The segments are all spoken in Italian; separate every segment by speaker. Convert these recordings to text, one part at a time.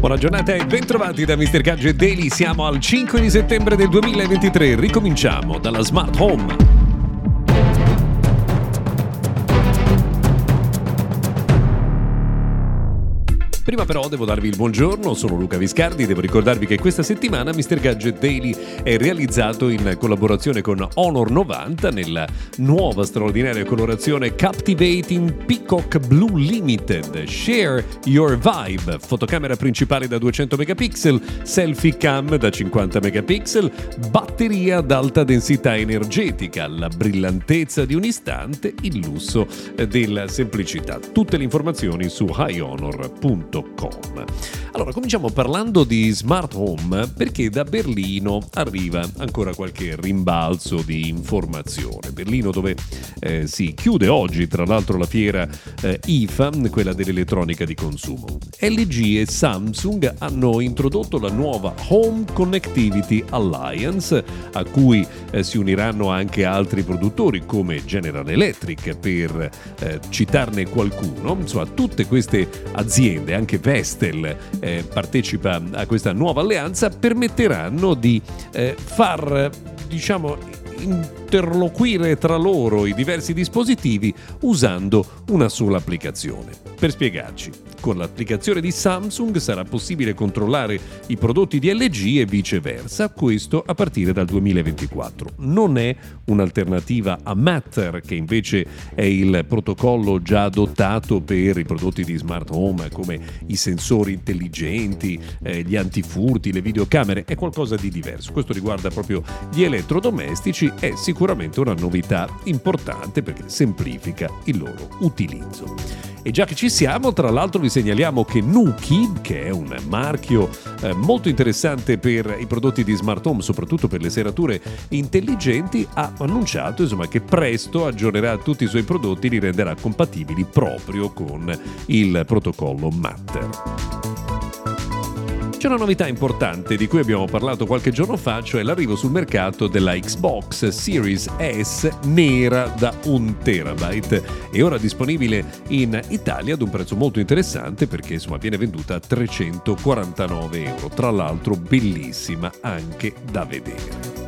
Speaker 1: Buona giornata e bentrovati da Mr. Gadget Daily. Siamo al 5 di settembre del 2023. Ricominciamo dalla Smart Home. Prima però devo darvi il buongiorno, sono Luca Viscardi, devo ricordarvi che questa settimana Mr. Gadget Daily è realizzato in collaborazione con Honor 90 nella nuova straordinaria colorazione Captivating Peacock Blue Limited. Share your vibe, fotocamera principale da 200 megapixel, selfie cam da 50 megapixel, batteria ad alta densità energetica, la brillantezza di un istante, il lusso della semplicità. Tutte le informazioni su highhonor.com www.smart.com. Allora, cominciamo parlando di smart home perché da Berlino arriva ancora qualche rimbalzo di informazione. Berlino dove eh, si chiude oggi, tra l'altro, la fiera eh, IFA, quella dell'elettronica di consumo. LG e Samsung hanno introdotto la nuova Home Connectivity Alliance, a cui eh, si uniranno anche altri produttori come General Electric, per eh, citarne qualcuno. Insomma, tutte queste aziende, anche Vestel eh, partecipa a questa nuova alleanza, permetteranno di eh, far, diciamo, interloquire tra loro i diversi dispositivi usando una sola applicazione. Per spiegarci, con l'applicazione di Samsung sarà possibile controllare i prodotti di LG e viceversa, questo a partire dal 2024. Non è un'alternativa a Matter, che invece è il protocollo già adottato per i prodotti di smart home come i sensori intelligenti, eh, gli antifurti, le videocamere, è qualcosa di diverso. Questo riguarda proprio gli elettrodomestici, è sicuramente una novità importante perché semplifica il loro utilizzo. E già che ci siamo, tra l'altro vi segnaliamo che Nuki, che è un marchio eh, molto interessante per i prodotti di smart home, soprattutto per le serrature intelligenti, ha annunciato insomma, che presto aggiornerà tutti i suoi prodotti e li renderà compatibili proprio con il protocollo Matter. C'è una novità importante di cui abbiamo parlato qualche giorno fa, cioè l'arrivo sul mercato della Xbox Series S nera da 1 terabyte e ora disponibile in Italia ad un prezzo molto interessante perché insomma viene venduta a 349 euro. Tra l'altro bellissima anche da vedere.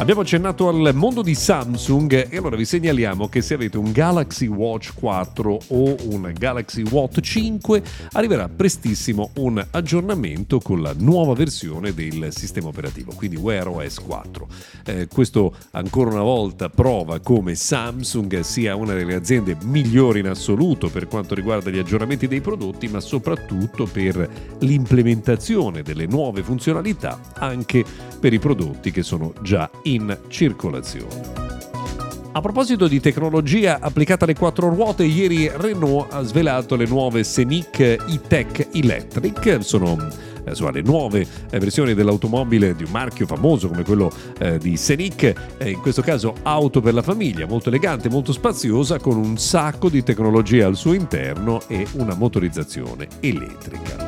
Speaker 1: Abbiamo accennato al mondo di Samsung e allora vi segnaliamo che se avete un Galaxy Watch 4 o un Galaxy Watch 5 arriverà prestissimo un aggiornamento con la nuova versione del sistema operativo, quindi Wear OS 4. Eh, questo ancora una volta prova come Samsung sia una delle aziende migliori in assoluto per quanto riguarda gli aggiornamenti dei prodotti, ma soprattutto per l'implementazione delle nuove funzionalità anche per i prodotti che sono già in circolazione. A proposito di tecnologia applicata alle quattro ruote, ieri Renault ha svelato le nuove Scenic E-Tech Electric. Sono eh, insomma, le nuove eh, versioni dell'automobile di un marchio famoso come quello eh, di Scenic, eh, in questo caso auto per la famiglia, molto elegante, molto spaziosa, con un sacco di tecnologia al suo interno e una motorizzazione elettrica.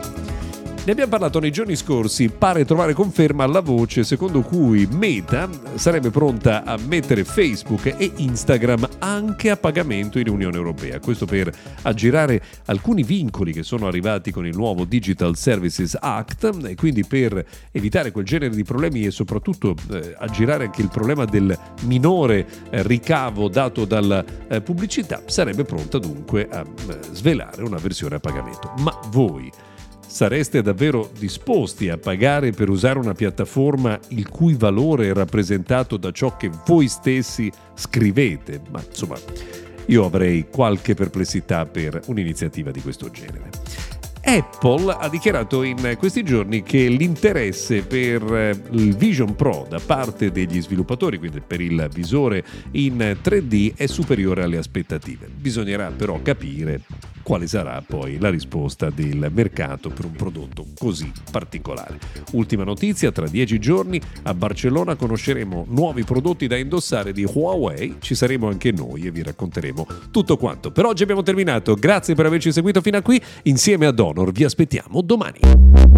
Speaker 1: Ne abbiamo parlato nei giorni scorsi, pare trovare conferma alla voce secondo cui Meta sarebbe pronta a mettere Facebook e Instagram anche a pagamento in Unione Europea. Questo per aggirare alcuni vincoli che sono arrivati con il nuovo Digital Services Act e quindi per evitare quel genere di problemi e soprattutto eh, aggirare anche il problema del minore eh, ricavo dato dalla eh, pubblicità, sarebbe pronta dunque a eh, svelare una versione a pagamento. Ma voi Sareste davvero disposti a pagare per usare una piattaforma il cui valore è rappresentato da ciò che voi stessi scrivete? Ma insomma, io avrei qualche perplessità per un'iniziativa di questo genere. Apple ha dichiarato in questi giorni che l'interesse per eh, il Vision Pro da parte degli sviluppatori, quindi per il visore in 3D, è superiore alle aspettative. Bisognerà però capire quale sarà poi la risposta del mercato per un prodotto così particolare. Ultima notizia, tra dieci giorni a Barcellona conosceremo nuovi prodotti da indossare di Huawei, ci saremo anche noi e vi racconteremo tutto quanto. Per oggi abbiamo terminato, grazie per averci seguito fino a qui, insieme ad Honor vi aspettiamo domani.